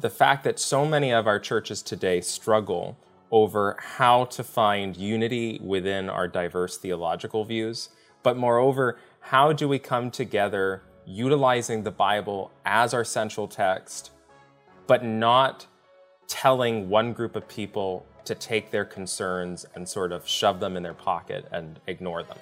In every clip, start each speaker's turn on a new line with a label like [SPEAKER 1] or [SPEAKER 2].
[SPEAKER 1] the fact that so many of our churches today struggle over how to find unity within our diverse theological views, but moreover, how do we come together utilizing the Bible as our central text, but not telling one group of people to take their concerns and sort of shove them in their pocket and ignore them.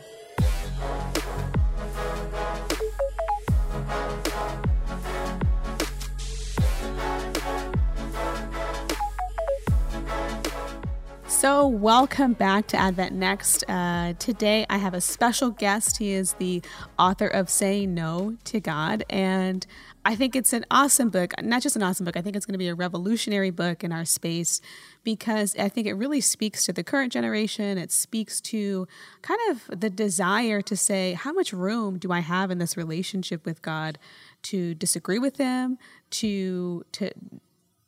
[SPEAKER 2] So, welcome back to Advent Next. Uh, today, I have a special guest. He is the author of Saying No to God. And I think it's an awesome book. Not just an awesome book, I think it's going to be a revolutionary book in our space because I think it really speaks to the current generation. It speaks to kind of the desire to say, how much room do I have in this relationship with God to disagree with Him, to, to,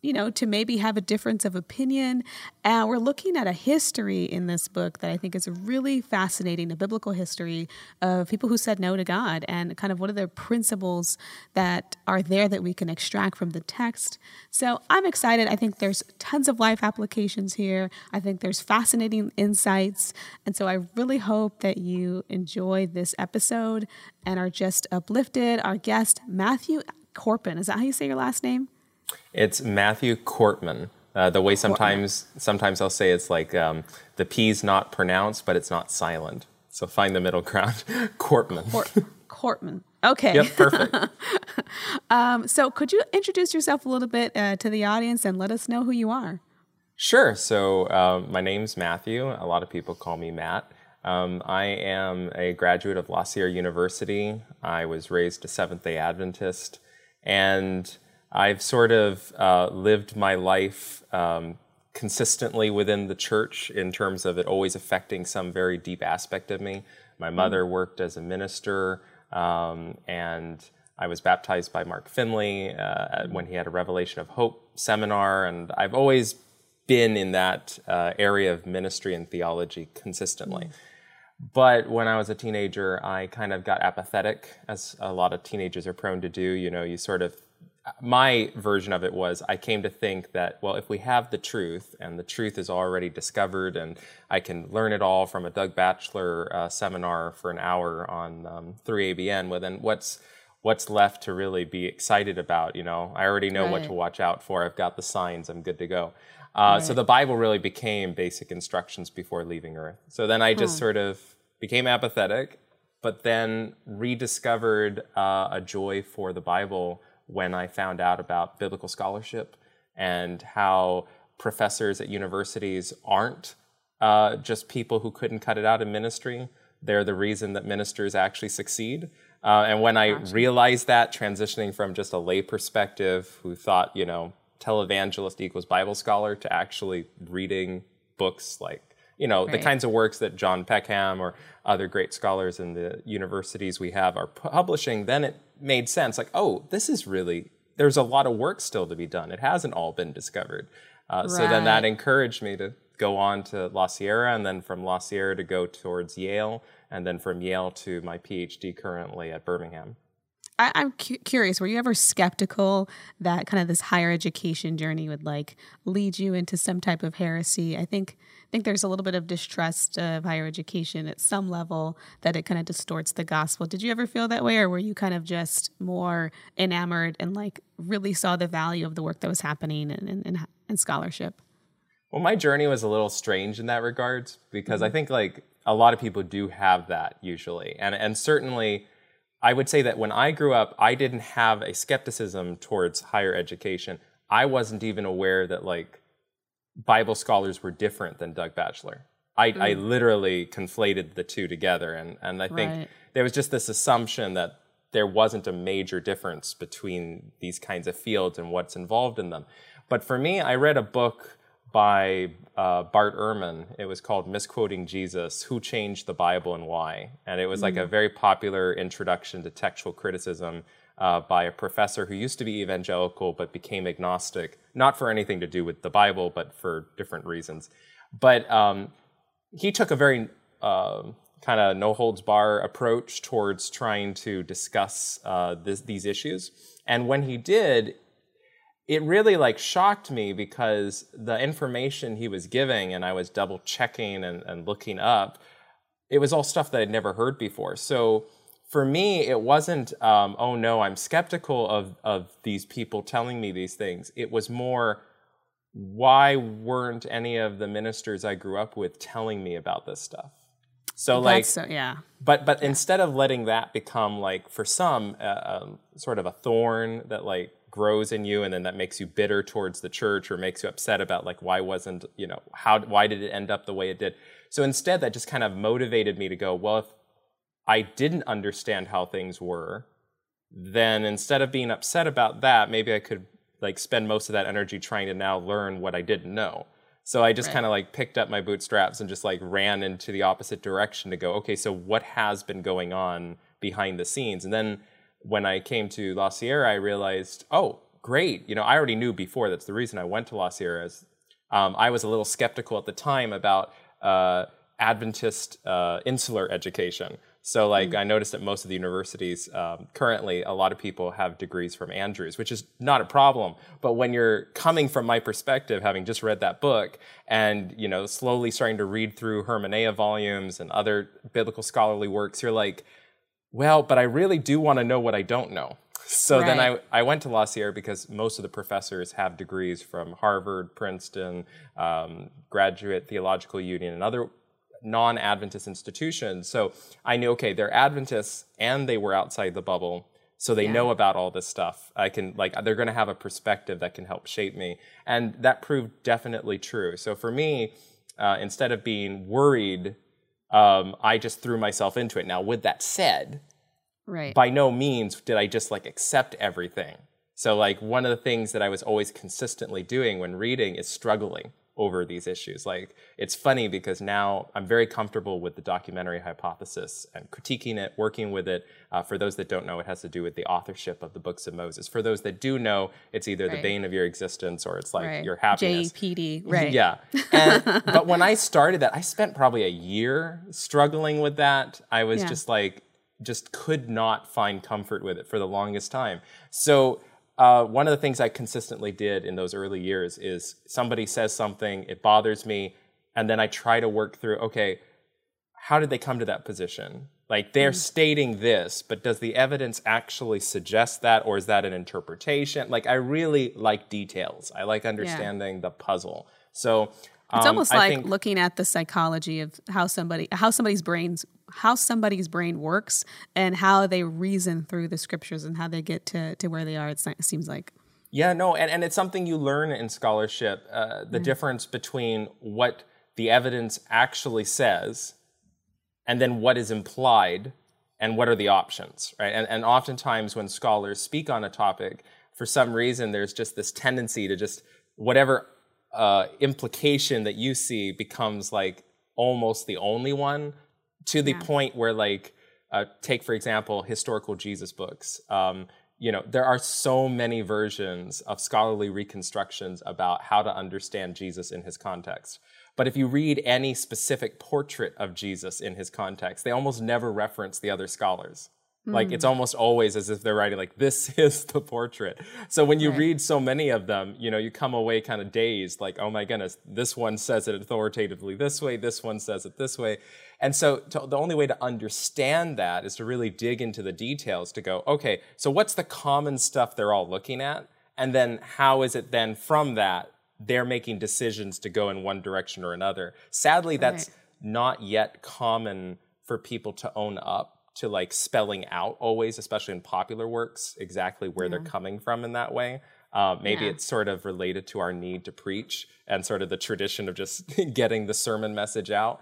[SPEAKER 2] you know, to maybe have a difference of opinion. And we're looking at a history in this book that I think is really fascinating, a biblical history of people who said no to God and kind of what are the principles that are there that we can extract from the text. So I'm excited. I think there's tons of life applications here. I think there's fascinating insights. And so I really hope that you enjoy this episode and are just uplifted. Our guest, Matthew Corpin, is that how you say your last name?
[SPEAKER 1] It's Matthew Korpman. Uh, the way sometimes sometimes I'll say it's like um, the P's not pronounced, but it's not silent. So find the middle ground. Korpman.
[SPEAKER 2] Cort- Korpman. Okay.
[SPEAKER 1] Yep, perfect.
[SPEAKER 2] um, so could you introduce yourself a little bit uh, to the audience and let us know who you are?
[SPEAKER 1] Sure. So uh, my name's Matthew. A lot of people call me Matt. Um, I am a graduate of La Sierra University. I was raised a Seventh Day Adventist, and I've sort of uh, lived my life um, consistently within the church in terms of it always affecting some very deep aspect of me. My hmm. mother worked as a minister, um, and I was baptized by Mark Finley uh, when he had a Revelation of Hope seminar, and I've always been in that uh, area of ministry and theology consistently. Mm. But when I was a teenager, I kind of got apathetic, as a lot of teenagers are prone to do. You know, you sort of my version of it was I came to think that, well, if we have the truth and the truth is already discovered and I can learn it all from a Doug Batchelor uh, seminar for an hour on um, 3ABN, well, then what's, what's left to really be excited about? You know, I already know right. what to watch out for. I've got the signs. I'm good to go. Uh, right. So the Bible really became basic instructions before leaving Earth. So then I just hmm. sort of became apathetic, but then rediscovered uh, a joy for the Bible when I found out about biblical scholarship and how professors at universities aren't uh, just people who couldn't cut it out in ministry. They're the reason that ministers actually succeed. Uh, and when I realized that, transitioning from just a lay perspective who thought, you know, televangelist equals Bible scholar to actually reading books like you know right. the kinds of works that John Peckham or other great scholars in the universities we have are publishing, then it made sense. Like, oh, this is really there's a lot of work still to be done. It hasn't all been discovered. Uh, right. So then that encouraged me to go on to La Sierra, and then from La Sierra to go towards Yale, and then from Yale to my PhD currently at Birmingham.
[SPEAKER 2] I, am cu- curious. Were you ever skeptical that kind of this higher education journey would like lead you into some type of heresy? I think I think there's a little bit of distrust of higher education at some level that it kind of distorts the gospel. Did you ever feel that way, or were you kind of just more enamored and like really saw the value of the work that was happening in, in, in scholarship?
[SPEAKER 1] Well, my journey was a little strange in that regard because mm-hmm. I think like a lot of people do have that usually, and and certainly I would say that when I grew up, I didn't have a skepticism towards higher education. I wasn't even aware that like Bible scholars were different than Doug Batchelor. I, mm. I literally conflated the two together, and and I think right. there was just this assumption that there wasn't a major difference between these kinds of fields and what's involved in them. But for me, I read a book by uh, Bart Ehrman. It was called Misquoting Jesus Who Changed the Bible and Why? And it was mm like a mm. very popular introduction to textual criticism uh, by a professor who used to be evangelical but became agnostic, not for anything to do with the Bible, but for different reasons. But um, he took a very uh, kind of no holds bar approach towards trying to discuss uh, this, these issues. And when he did, it really like shocked me because the information he was giving and I was double checking and, and looking up, it was all stuff that I'd never heard before. So for me, it wasn't, um, oh no, I'm skeptical of, of these people telling me these things. It was more, why weren't any of the ministers I grew up with telling me about this stuff? So like,
[SPEAKER 2] so, yeah.
[SPEAKER 1] But but yeah. instead of letting that become like for some uh, um, sort of a thorn that like grows in you and then that makes you bitter towards the church or makes you upset about like why wasn't you know how why did it end up the way it did so instead that just kind of motivated me to go well if i didn't understand how things were then instead of being upset about that maybe i could like spend most of that energy trying to now learn what I didn't know. So I just right. kind of like picked up my bootstraps and just like ran into the opposite direction to go, okay, so what has been going on behind the scenes? And then when I came to La Sierra, I realized, oh, great. You know, I already knew before. That's the reason I went to La Sierra. Is, um, I was a little skeptical at the time about uh, Adventist uh, insular education. So, like, mm. I noticed that most of the universities um, currently, a lot of people have degrees from Andrews, which is not a problem. But when you're coming from my perspective, having just read that book, and you know, slowly starting to read through Hermeneia volumes and other biblical scholarly works, you're like, well, but I really do want to know what I don't know. So right. then I, I went to La Sierra because most of the professors have degrees from Harvard, Princeton, um, Graduate Theological Union, and other non Adventist institutions. So I knew, okay, they're Adventists and they were outside the bubble. So they yeah. know about all this stuff. I can, like, they're going to have a perspective that can help shape me. And that proved definitely true. So for me, uh, instead of being worried, um, I just threw myself into it. Now, with that said,
[SPEAKER 2] right.
[SPEAKER 1] by no means did I just like accept everything. So, like, one of the things that I was always consistently doing when reading is struggling over these issues. Like, it's funny because now I'm very comfortable with the documentary hypothesis and critiquing it, working with it. Uh, for those that don't know, it has to do with the authorship of the books of Moses. For those that do know, it's either right. the bane of your existence or it's like right. your happiness.
[SPEAKER 2] JPD, right.
[SPEAKER 1] Yeah. And, but when I started that, I spent probably a year struggling with that. I was yeah. just like, just could not find comfort with it for the longest time. So, uh, one of the things I consistently did in those early years is somebody says something, it bothers me, and then I try to work through, okay, how did they come to that position? Like they're mm. stating this, but does the evidence actually suggest that, or is that an interpretation? Like I really like details. I like understanding yeah. the puzzle. So
[SPEAKER 2] it's um, almost like think, looking at the psychology of how somebody how somebody's brains how somebody's brain works and how they reason through the scriptures and how they get to, to where they are. it seems like.
[SPEAKER 1] Yeah, no, and, and it's something you learn in scholarship uh, the mm. difference between what the evidence actually says and then what is implied and what are the options, right? And, and oftentimes when scholars speak on a topic, for some reason, there's just this tendency to just whatever uh, implication that you see becomes like almost the only one to the yeah. point where like uh, take for example historical jesus books. Um, you know there are so many versions of scholarly reconstructions about how to understand jesus in his context. But if you read any specific portrait of jesus in his context they almost never reference the other scholars like it's hmm. almost always as if they're writing like this is the portrait. So when you right. read so many of them, you know, you come away kind of dazed like, "Oh my goodness, this one says it authoritatively this way, this one says it this way." And so to, the only way to understand that is to really dig into the details to go, "Okay, so what's the common stuff they're all looking at?" And then how is it then from that they're making decisions to go in one direction or another? Sadly, that's right. not yet common for people to own up to like spelling out always, especially in popular works, exactly where yeah. they're coming from in that way. Uh, maybe yeah. it's sort of related to our need to preach and sort of the tradition of just getting the sermon message out.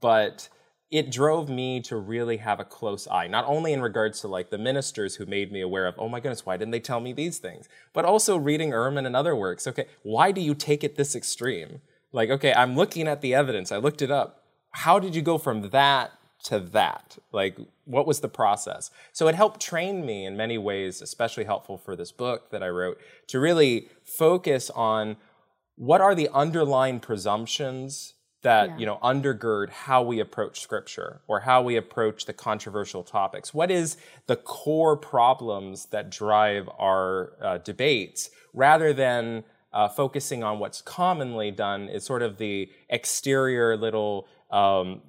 [SPEAKER 1] But it drove me to really have a close eye, not only in regards to like the ministers who made me aware of, oh my goodness, why didn't they tell me these things? But also reading Ehrman and other works. Okay, why do you take it this extreme? Like, okay, I'm looking at the evidence, I looked it up. How did you go from that to that? Like, what was the process? So it helped train me in many ways, especially helpful for this book that I wrote, to really focus on what are the underlying presumptions that yeah. you know undergird how we approach scripture or how we approach the controversial topics what is the core problems that drive our uh, debates rather than uh, focusing on what's commonly done is sort of the exterior little um,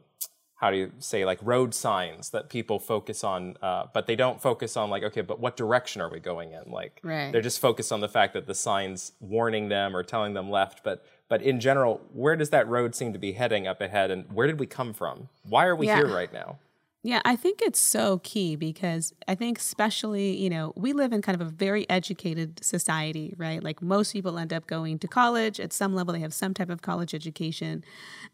[SPEAKER 1] how do you say like road signs that people focus on uh, but they don't focus on like okay but what direction are we going in like
[SPEAKER 2] right.
[SPEAKER 1] they're just focused on the fact that the signs warning them or telling them left but but in general where does that road seem to be heading up ahead and where did we come from why are we
[SPEAKER 2] yeah.
[SPEAKER 1] here right now
[SPEAKER 2] yeah, I think it's so key because I think, especially, you know, we live in kind of a very educated society, right? Like most people end up going to college at some level, they have some type of college education.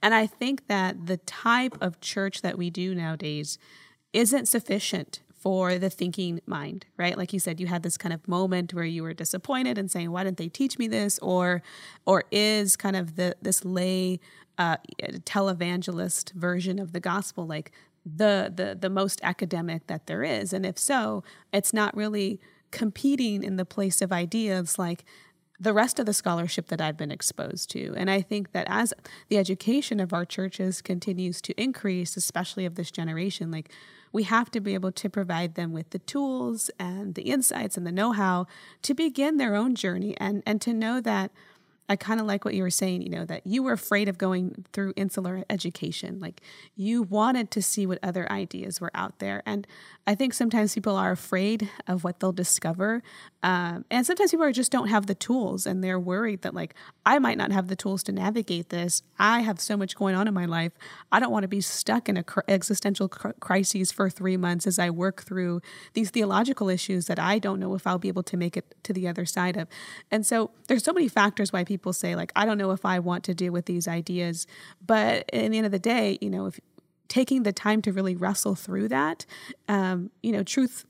[SPEAKER 2] And I think that the type of church that we do nowadays isn't sufficient for the thinking mind, right? Like you said, you had this kind of moment where you were disappointed and saying, "Why didn't they teach me this?" Or, or is kind of the this lay uh, televangelist version of the gospel like the the the most academic that there is and if so it's not really competing in the place of ideas like the rest of the scholarship that I've been exposed to. And I think that as the education of our churches continues to increase, especially of this generation, like we have to be able to provide them with the tools and the insights and the know-how to begin their own journey and and to know that I kind of like what you were saying, you know, that you were afraid of going through insular education. Like you wanted to see what other ideas were out there. And I think sometimes people are afraid of what they'll discover. Um, and sometimes people just don't have the tools and they're worried that, like, I might not have the tools to navigate this. I have so much going on in my life. I don't want to be stuck in a cr- existential cr- crisis for three months as I work through these theological issues that I don't know if I'll be able to make it to the other side of. And so there's so many factors why people say, like, I don't know if I want to deal with these ideas. But in the end of the day, you know, if taking the time to really wrestle through that, um, you know, truth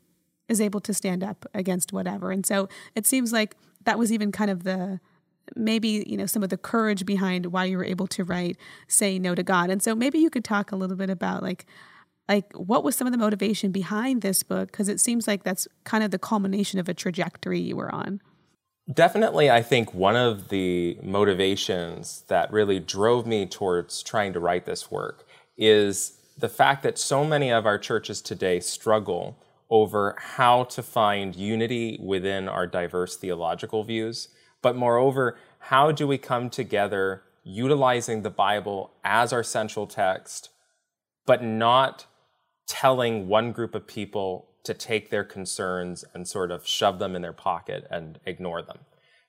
[SPEAKER 2] is able to stand up against whatever. And so it seems like that was even kind of the maybe you know some of the courage behind why you were able to write say no to god and so maybe you could talk a little bit about like like what was some of the motivation behind this book because it seems like that's kind of the culmination of a trajectory you were on
[SPEAKER 1] definitely i think one of the motivations that really drove me towards trying to write this work is the fact that so many of our churches today struggle over how to find unity within our diverse theological views, but moreover, how do we come together utilizing the Bible as our central text, but not telling one group of people to take their concerns and sort of shove them in their pocket and ignore them.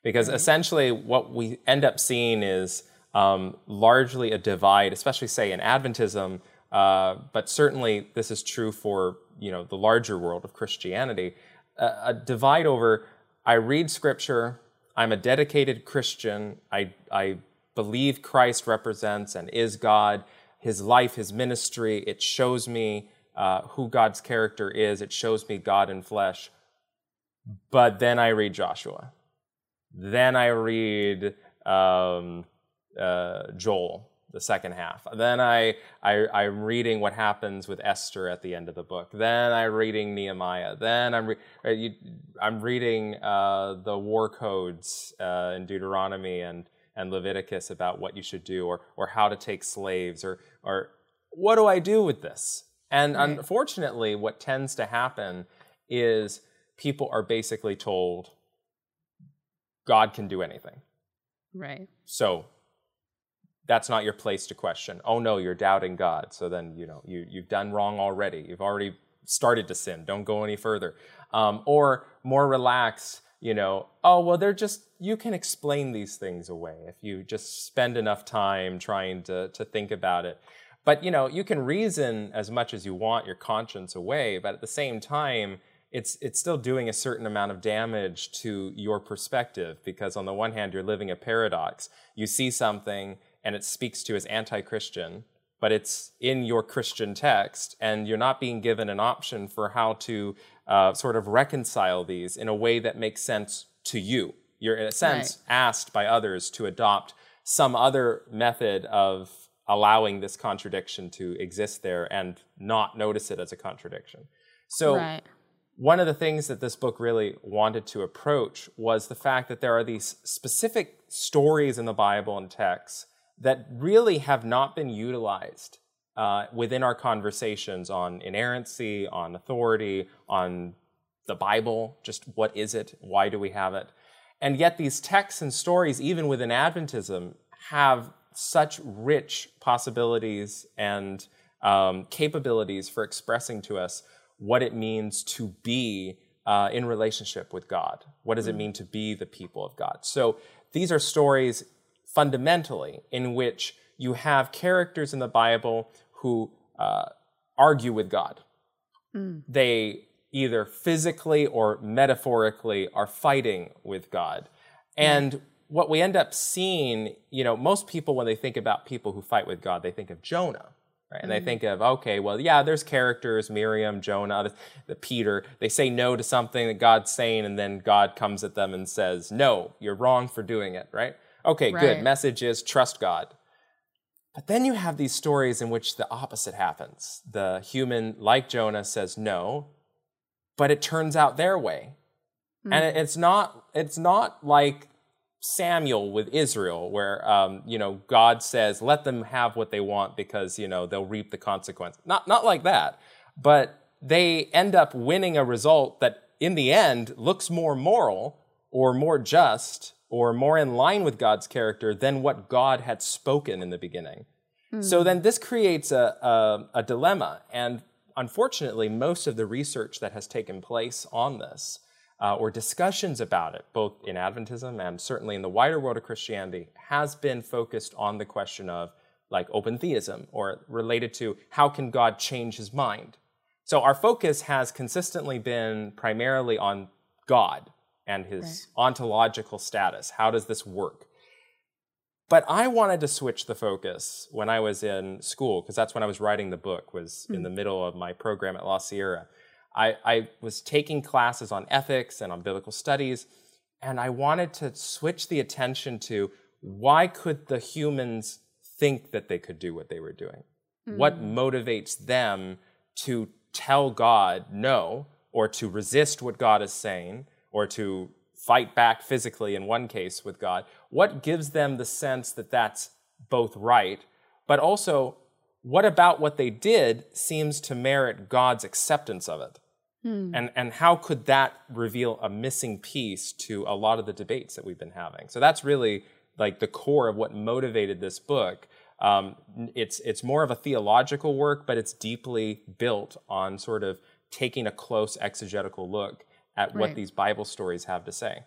[SPEAKER 1] Because mm-hmm. essentially, what we end up seeing is um, largely a divide, especially say in Adventism, uh, but certainly this is true for you know the larger world of Christianity. Uh, a divide over I read Scripture, I'm a dedicated Christian, I I believe Christ represents and is God, His life, His ministry. It shows me uh, who God's character is. It shows me God in flesh. But then I read Joshua. Then I read. Um, uh, Joel, the second half. Then I, I I'm reading what happens with Esther at the end of the book. Then I'm reading Nehemiah. Then I'm re- uh, I'm reading uh, the war codes uh, in Deuteronomy and and Leviticus about what you should do or or how to take slaves or or what do I do with this? And right. unfortunately, what tends to happen is people are basically told God can do anything.
[SPEAKER 2] Right.
[SPEAKER 1] So that's not your place to question. Oh no, you're doubting God. So then, you know, you, you've done wrong already. You've already started to sin. Don't go any further. Um, or more relaxed, you know, oh, well, they're just, you can explain these things away if you just spend enough time trying to, to think about it. But, you know, you can reason as much as you want your conscience away, but at the same time, it's, it's still doing a certain amount of damage to your perspective because on the one hand, you're living a paradox. You see something and it speaks to as anti Christian, but it's in your Christian text, and you're not being given an option for how to uh, sort of reconcile these in a way that makes sense to you. You're, in a sense, right. asked by others to adopt some other method of allowing this contradiction to exist there and not notice it as a contradiction. So, right. one of the things that this book really wanted to approach was the fact that there are these specific stories in the Bible and texts that really have not been utilized uh, within our conversations on inerrancy, on authority, on the Bible, just what is it? Why do we have it? And yet, these texts and stories, even within Adventism, have such rich possibilities and um, capabilities for expressing to us what it means to be uh, in relationship with God. What does it mean to be the people of God? So these are stories fundamentally in which you have characters in the Bible who uh, argue with God. Mm. They either physically or metaphorically are fighting with God. And mm. What we end up seeing, you know, most people, when they think about people who fight with God, they think of Jonah. Right? And mm. they think of, okay, well, yeah, there's characters, Miriam, Jonah, the, Peter. They say no to something that God's saying, and then God comes at them and says, no, you're wrong for doing it, right? Okay, right. good. Message is trust God. But then you have these stories in which the opposite happens. The human, like Jonah, says no, but it turns out their way. Mm. And it's not, it's not like Samuel with Israel, where um, you know God says, "Let them have what they want because you know they'll reap the consequence." Not not like that, but they end up winning a result that, in the end, looks more moral or more just or more in line with God's character than what God had spoken in the beginning. Mm. So then this creates a, a, a dilemma, and unfortunately, most of the research that has taken place on this uh, or discussions about it, both in Adventism and certainly in the wider world of Christianity, has been focused on the question of like open theism or related to how can God change his mind. So our focus has consistently been primarily on God and his right. ontological status. How does this work? But I wanted to switch the focus when I was in school, because that's when I was writing the book, was mm. in hmm. the middle of my program at La Sierra. I, I was taking classes on ethics and on biblical studies, and I wanted to switch the attention to why could the humans think that they could do what they were doing? Mm. What motivates them to tell God no, or to resist what God is saying, or to fight back physically in one case with God? What gives them the sense that that's both right, but also what about what they did seems to merit God's acceptance of it? Hmm. And, and how could that reveal a missing piece to a lot of the debates that we've been having? So that's really like the core of what motivated this book. Um, it's, it's more of a theological work, but it's deeply built on sort of taking a close exegetical look at right. what these Bible stories have to say.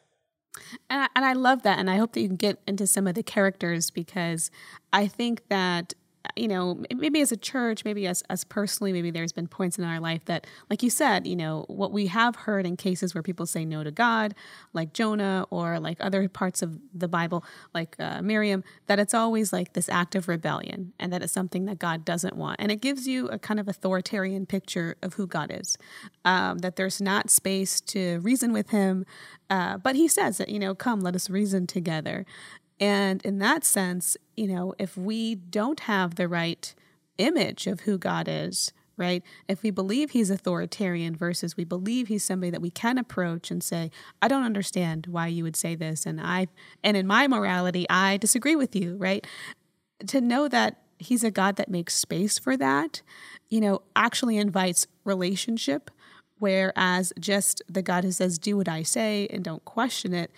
[SPEAKER 2] And I, and I love that. And I hope that you can get into some of the characters because I think that you know, maybe as a church, maybe as us personally, maybe there's been points in our life that, like you said, you know, what we have heard in cases where people say no to God, like Jonah, or like other parts of the Bible, like uh, Miriam, that it's always like this act of rebellion and that it's something that God doesn't want. And it gives you a kind of authoritarian picture of who God is, um, that there's not space to reason with Him. Uh, but He says that, you know, come, let us reason together. And in that sense, you know, if we don't have the right image of who God is, right? If we believe he's authoritarian versus we believe he's somebody that we can approach and say, I don't understand why you would say this and I and in my morality I disagree with you, right? To know that he's a God that makes space for that, you know, actually invites relationship whereas just the God who says do what I say and don't question it,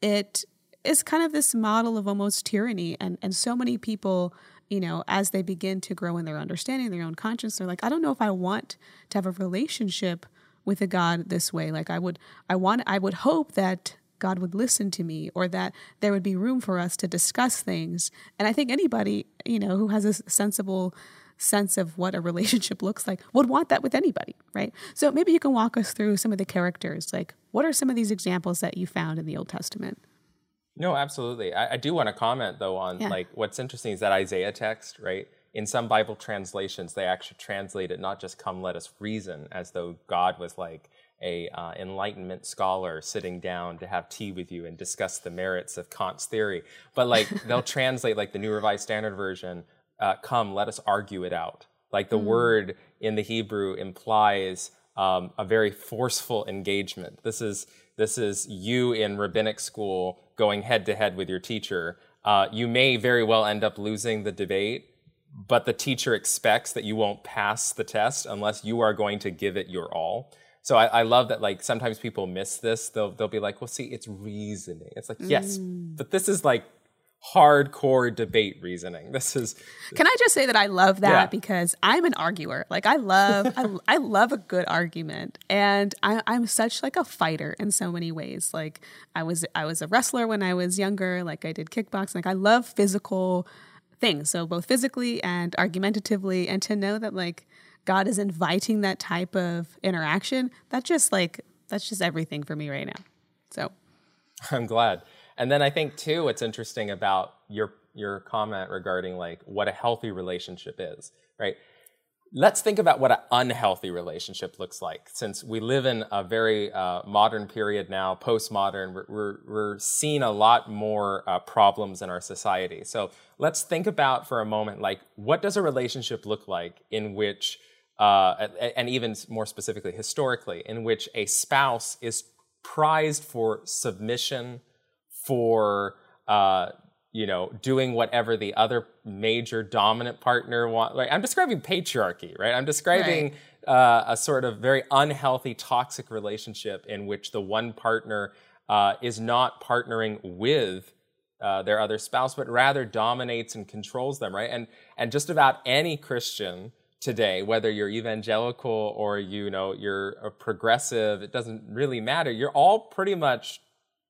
[SPEAKER 2] it is kind of this model of almost tyranny. And, and so many people, you know, as they begin to grow in their understanding, their own conscience, they're like, I don't know if I want to have a relationship with a God this way. Like I would, I want, I would hope that God would listen to me or that there would be room for us to discuss things. And I think anybody, you know, who has a sensible sense of what a relationship looks like would want that with anybody, right? So maybe you can walk us through some of the characters. Like, what are some of these examples that you found in the Old Testament?
[SPEAKER 1] No, absolutely. I, I do want to comment though on yeah. like what's interesting is that Isaiah text, right? In some Bible translations, they actually translate it not just "Come, let us reason," as though God was like a uh, enlightenment scholar sitting down to have tea with you and discuss the merits of Kant's theory, but like they'll translate like the New Revised Standard Version, uh, "Come, let us argue it out." Like the mm. word in the Hebrew implies um, a very forceful engagement. This is this is you in rabbinic school going head to head with your teacher. Uh, you may very well end up losing the debate, but the teacher expects that you won't pass the test unless you are going to give it your all. So I, I, love that like sometimes people miss this. They'll they'll be like, well, see, it's reasoning. It's like, mm. yes, but this is like hardcore debate reasoning. This is
[SPEAKER 2] Can I just say that I love that yeah. because I'm an arguer. Like I love I, I love a good argument. And I, I'm such like a fighter in so many ways. Like I was I was a wrestler when I was younger, like I did kickboxing. Like I love physical things. So both physically and argumentatively and to know that like God is inviting that type of interaction, that just like that's just everything for me right now. So
[SPEAKER 1] I'm glad. And then I think too what's interesting about your your comment regarding like what a healthy relationship is, right? Let's think about what an unhealthy relationship looks like. Since we live in a very uh, modern period now, postmodern, we're, we're, seeing a lot more uh, problems in our society. So let's think about for a moment, like, what does a relationship look like in which uh, and even more specifically historically, in which a spouse is prized for submission, for uh, you know doing whatever the other major dominant partner want. Like I'm describing patriarchy, right? I'm describing right. Uh, a sort of very unhealthy, toxic relationship in which the one partner uh, is not partnering with uh, their other spouse, but rather dominates and controls them, right? And and just about any Christian today, whether you're evangelical or you know you're a progressive, it doesn't really matter. You're all pretty much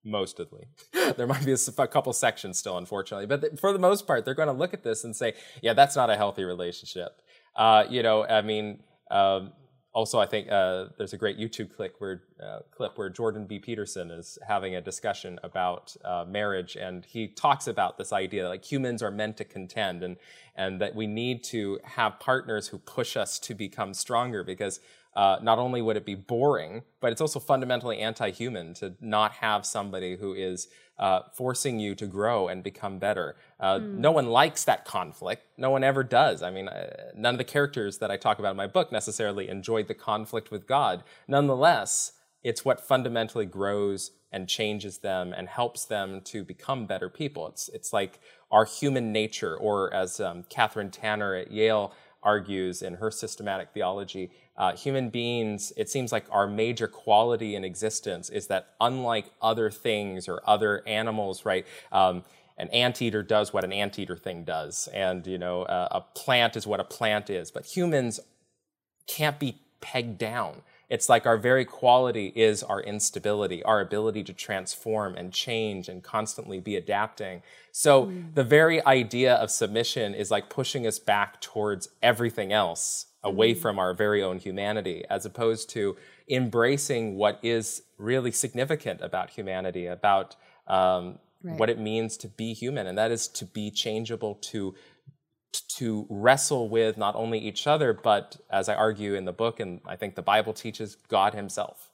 [SPEAKER 1] mostly. there might be a, couple sections still, unfortunately, but for the most part, they're going to look at this and say, "Yeah, that's not a healthy relationship." Uh, you know, I mean. Um, also, I think uh, there's a great YouTube clip where, uh, clip where Jordan B. Peterson is having a discussion about uh, marriage, and he talks about this idea that like humans are meant to contend, and and that we need to have partners who push us to become stronger because uh, not only would it be boring, but it's also fundamentally anti-human to not have somebody who is uh, forcing you to grow and become better. Uh, mm. No one likes that conflict. No one ever does. I mean, uh, none of the characters that I talk about in my book necessarily enjoyed the conflict with God. Nonetheless, it's what fundamentally grows and changes them and helps them to become better people. It's it's like our human nature, or as um, Kathryn Tanner at Yale argues in her systematic theology, uh, human beings, it seems like our major quality in existence is that unlike other things or other animals, right? Um, an anteater does what an anteater thing does, and you know, uh, a plant is what a plant is. But humans can't be pegged down. It's like our very quality is our instability, our ability to transform and change and constantly be adapting. So mm. the very idea of submission is like pushing us back towards everything else away mm. from our very own humanity, as opposed to embracing what is really significant about humanity, about um, right. what it means to be human, and that is to be changeable, to to wrestle with not only each other, but as I argue in the book, and I think the Bible teaches, God Himself.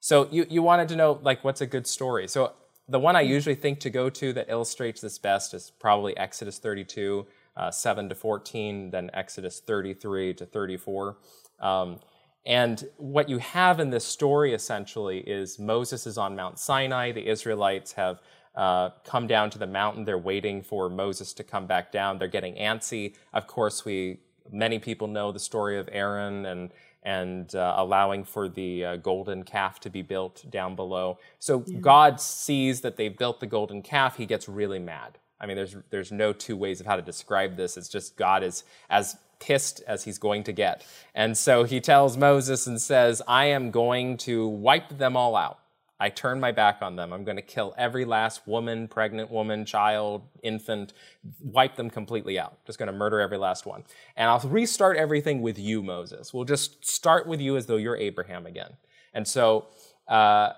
[SPEAKER 1] So you, you wanted to know, like, what's a good story? So the one I usually think to go to that illustrates this best is probably Exodus 32, uh, 7 to 14, then Exodus 33 to 34. Um, and what you have in this story essentially is Moses is on Mount Sinai. The Israelites have uh, come down to the mountain. They're waiting for Moses to come back down. They're getting antsy. Of course, we many people know the story of Aaron and and uh, allowing for the uh, golden calf to be built down below. So yeah. God sees that they've built the golden calf. He gets really mad. I mean, there's there's no two ways of how to describe this. It's just God is as pissed as he's going to get. And so he tells Moses and says, I am going to wipe them all out. I turn my back on them. I'm going to kill every last woman, pregnant woman, child, infant, wipe them completely out. Just going to murder every last one. And I'll restart everything with you, Moses. We'll just start with you as though you're Abraham again. And so, uh,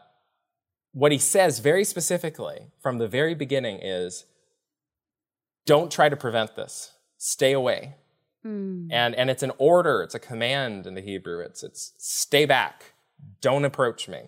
[SPEAKER 1] what he says very specifically from the very beginning is don't try to prevent this, stay away. Mm. And, and it's an order, it's a command in the Hebrew. It's, it's stay back, don't approach me.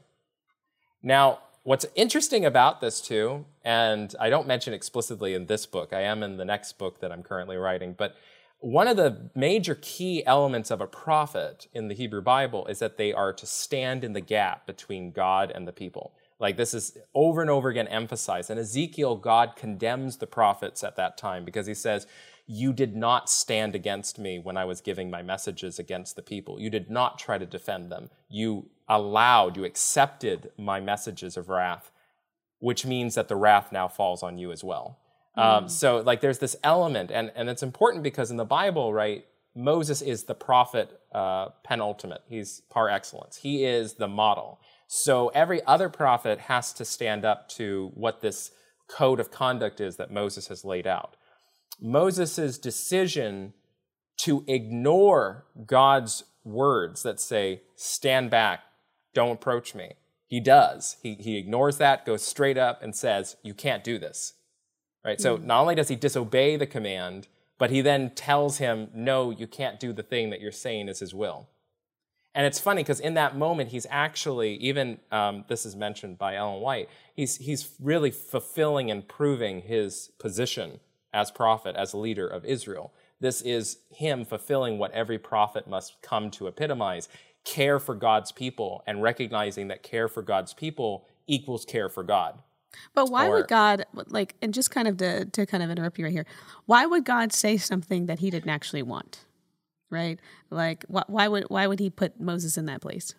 [SPEAKER 1] Now, what's interesting about this too, and I don't mention explicitly in this book, I am in the next book that I'm currently writing, but one of the major key elements of a prophet in the Hebrew Bible is that they are to stand in the gap between God and the people. Like this is over and over again emphasized. And Ezekiel, God condemns the prophets at that time because he says, You did not stand against me when I was giving my messages against the people. You did not try to defend them. You allowed, you accepted my messages of wrath, which means that the wrath now falls on you as well. Mm. Um, so, like, there's this element, and, and it's important because in the Bible, right, Moses is the prophet uh, penultimate. He's par excellence. He is the model. So every other prophet has to stand up to what this code of conduct is that Moses has laid out. Moses' decision to ignore God's words that say, stand back, don't approach me. He does. He, he ignores that, goes straight up, and says, You can't do this. Right? So hmm. not only does he disobey the command, but he then tells him, No, you can't do the thing that you're saying is his will. And it's funny because in that moment, he's actually, even um, this is mentioned by Ellen White, he's, he's really fulfilling and proving his position as prophet, as leader of Israel. This is him fulfilling what every prophet must come to epitomize care for God's people and recognizing that care for God's people equals care for God.
[SPEAKER 2] But why or, would God like and just kind of to, to kind of interrupt you right here, why would God say something that he didn't actually want? Right? Like wh- why would why would he put Moses in that place?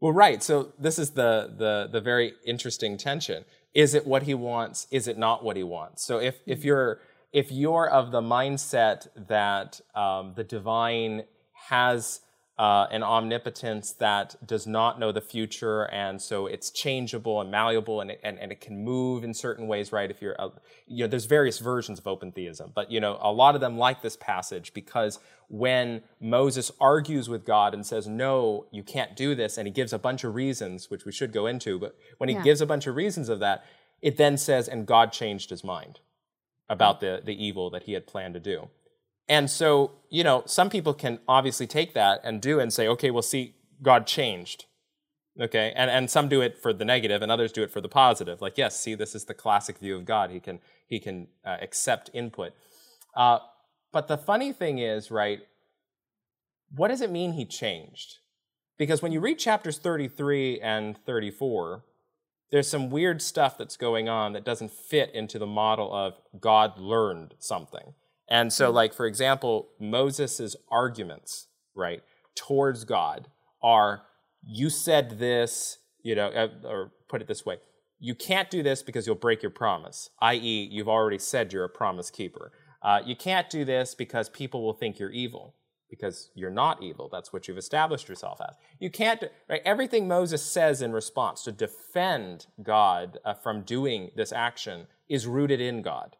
[SPEAKER 1] Well, right. So this is the the the very interesting tension. Is it what he wants? Is it not what he wants? So if if mm-hmm. you're if you're of the mindset that um, the divine has uh, an omnipotence that does not know the future, and so it's changeable and malleable, and it, and, and it can move in certain ways, right? If you're, uh, you know, there's various versions of open theism, but you know, a lot of them like this passage because when Moses argues with God and says, "No, you can't do this," and he gives a bunch of reasons, which we should go into, but when he yeah. gives a bunch of reasons of that, it then says, "And God changed his mind." about the, the evil that he had planned to do. And so, you know, some people can obviously take that and do and say, okay, well, see, God changed. Okay, and, and some do it for the negative and others do it for the positive. Like, yes, see, this is the classic view of God. He can, he can uh, accept input. Uh, but the funny thing is, right, what does it mean he changed? Because when you read chapters 33 and 34, there's some weird stuff that's going on that doesn't fit into the model of God learned something. And so, hmm. like, for example, Moses' arguments, right, towards God are, you said this, you know, uh, or put it this way, you can't do this because you'll break your promise, i.e., you've already said you're a promise keeper. Uh, you can't do this because people will think you're evil because you're not evil. That's what you've established yourself as. You can't, right? Everything Moses says in response to defend God uh, from doing this action is rooted in God.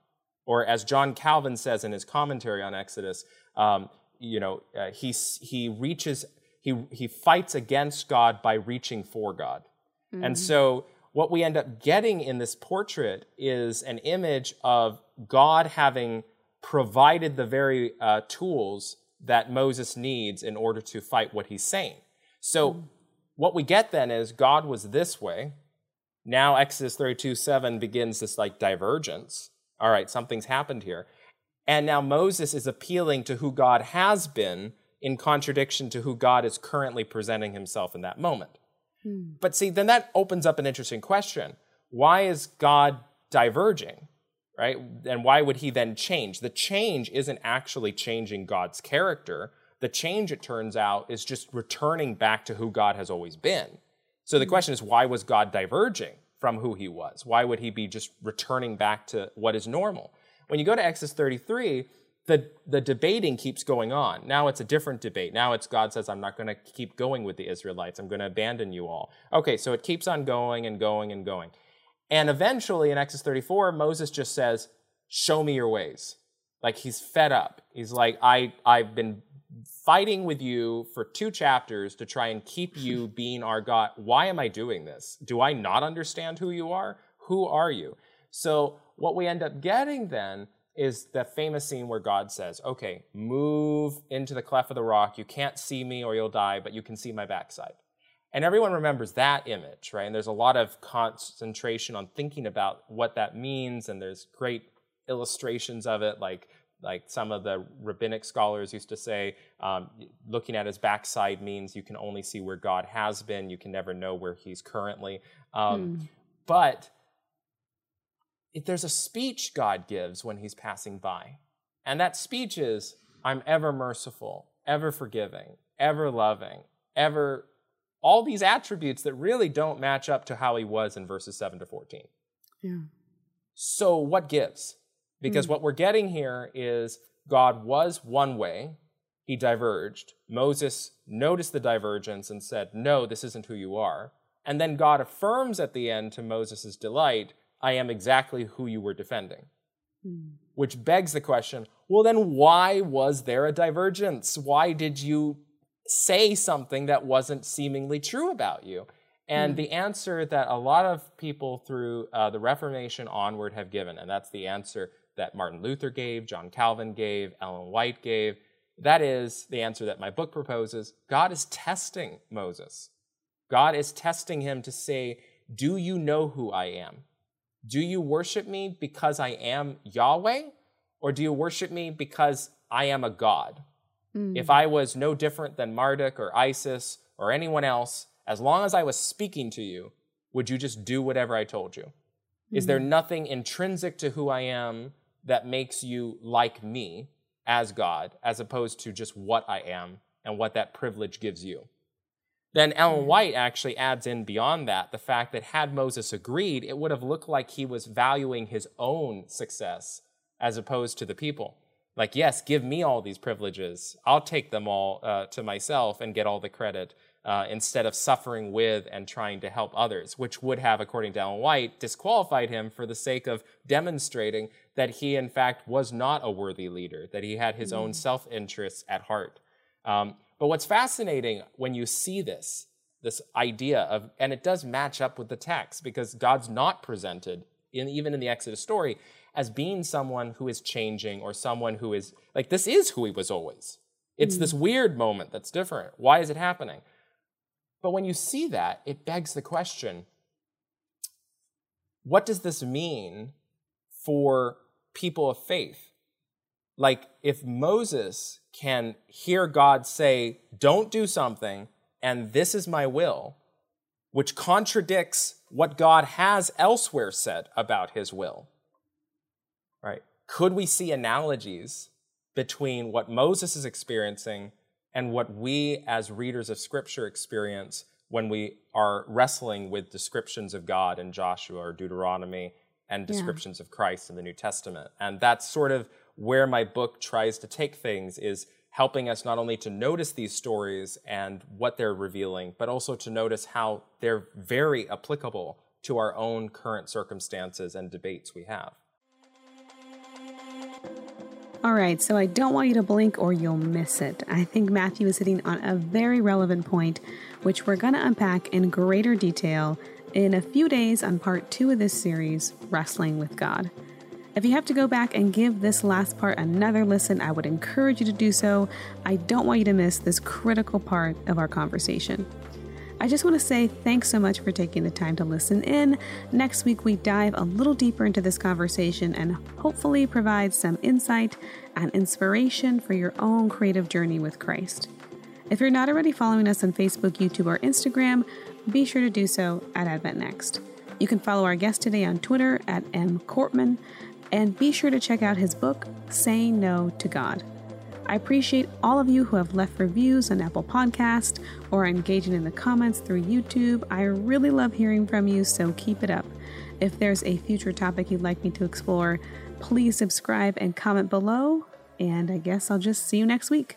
[SPEAKER 1] Or as John Calvin says in his commentary on Exodus, um, you know, uh, he, he reaches, he, he fights against God by reaching for God. Mm-hmm. And so what we end up getting in this portrait is an image of God having provided the very uh, tools that Moses needs in order to fight what he's saying. So mm-hmm. what we get then is God was this way. Now Exodus 32 7 begins this like divergence all right, something's happened here. And now Moses is appealing to who God has been in contradiction to who God is currently presenting himself in that moment. Hmm. But see, then that opens up an interesting question. Why is God diverging? Right? And why would he then change? The change isn't actually changing God's character. The change, it turns out, is just returning back to who God has always been. So the hmm. question is, why was God diverging? From who he was? Why would he be just returning back to what is normal? When you go to Exodus 33, the, the debating keeps going on. Now it's a different debate. Now it's God says, I'm not going to keep going with the Israelites. I'm going to abandon you all. Okay, so it keeps on going and going and going. And eventually in Exodus 34, Moses just says, Show me your ways. Like he's fed up. He's like, I, I've been fighting with you for two chapters to try and keep you being our God. Why am I doing this? Do I not understand who you are? Who are you? So, what we end up getting then is the famous scene where God says, Okay, move into the cleft of the rock. You can't see me or you'll die, but you can see my backside. And everyone remembers that image, right? And there's a lot of concentration on thinking about what that means, and there's great illustrations of it, like like some of the rabbinic scholars used to say, um, looking at his backside means you can only see where God has been, you can never know where he's currently. Um, mm. But if there's a speech God gives when he's passing by, and that speech is, I'm ever merciful, ever forgiving, ever loving, ever all these attributes that really don't match up to how he was in verses 7 to 14.
[SPEAKER 2] Yeah.
[SPEAKER 1] So, what gives? Because
[SPEAKER 2] Mm.
[SPEAKER 1] what we're getting here is God was one way, he diverged. Moses noticed the divergence and said, No, this isn't who you are. And then God affirms at the end to Moses' delight, I am exactly who you were defending.
[SPEAKER 2] Mm.
[SPEAKER 1] Which begs the question well, then why was there a divergence? Why did you say something that wasn't seemingly true about you? And
[SPEAKER 2] Mm.
[SPEAKER 1] the answer that a lot of people through uh, the Reformation onward have given, and that's the answer that Martin Luther gave, John Calvin gave, Ellen White gave, that is the answer that my book proposes. God is testing Moses. God is testing him to say, Do you know who I am? Do you worship me because I am Yahweh? Or do you worship me because I am a God?
[SPEAKER 2] Mm.
[SPEAKER 1] If I was no different than Marduk or Isis or anyone else, as long as I was speaking to you, would you just do whatever I told you? Is there nothing intrinsic to who I am that makes you like me as God, as opposed to just what I am and what that privilege gives you? Then Ellen White actually adds in beyond that the fact that had Moses agreed, it would have looked like he was valuing his own success as opposed to the people. Like, yes, give me all these privileges. I'll take them all uh, to myself and get all the credit uh, instead of suffering with and trying to help others, which would have, according to Ellen White, disqualified him for the sake of demonstrating that he, in fact, was not a worthy leader, that he had his own self interests at heart. Um, but what's fascinating when you see this, this idea of, and it does match up with the text because God's not presented, in, even in the Exodus story, as being someone who is changing or someone who is, like, this is who he was always. It's this weird moment that's different. Why is it happening? But when you see that, it begs the question what does this mean for people of faith? Like, if Moses can hear God say, Don't do something, and this is my will, which contradicts what God has elsewhere said about his will, right? Could we see analogies between what Moses is experiencing and what we as readers of Scripture experience when we are wrestling with descriptions of God in Joshua or Deuteronomy and descriptions of Christ in the New Testament? And that's sort of where my book tries to take things is helping us not only to notice these stories and what they're revealing, but also to notice how they're very applicable to our own current circumstances and debates we have.
[SPEAKER 2] All right, so I don't want you to blink or you'll miss it. I think Matthew is hitting on a very relevant point, which we're going to unpack in greater detail in a few days on part two of this series, Wrestling with God. If you have to go back and give this last part another listen, I would encourage you to do so. I don't want you to miss this critical part of our conversation. I just want to say thanks so much for taking the time to listen in. Next week, we dive a little deeper into this conversation and hopefully provide some insight and inspiration for your own creative journey with Christ. If you're not already following us on Facebook, YouTube, or Instagram, be sure to do so at Advent Next. You can follow our guest today on Twitter at M. Korpman, and be sure to check out his book, Saying No to God. I appreciate all of you who have left reviews on Apple Podcast or engaging in the comments through YouTube. I really love hearing from you, so keep it up. If there's a future topic you'd like me to explore, please subscribe and comment below. And I guess I'll just see you next week.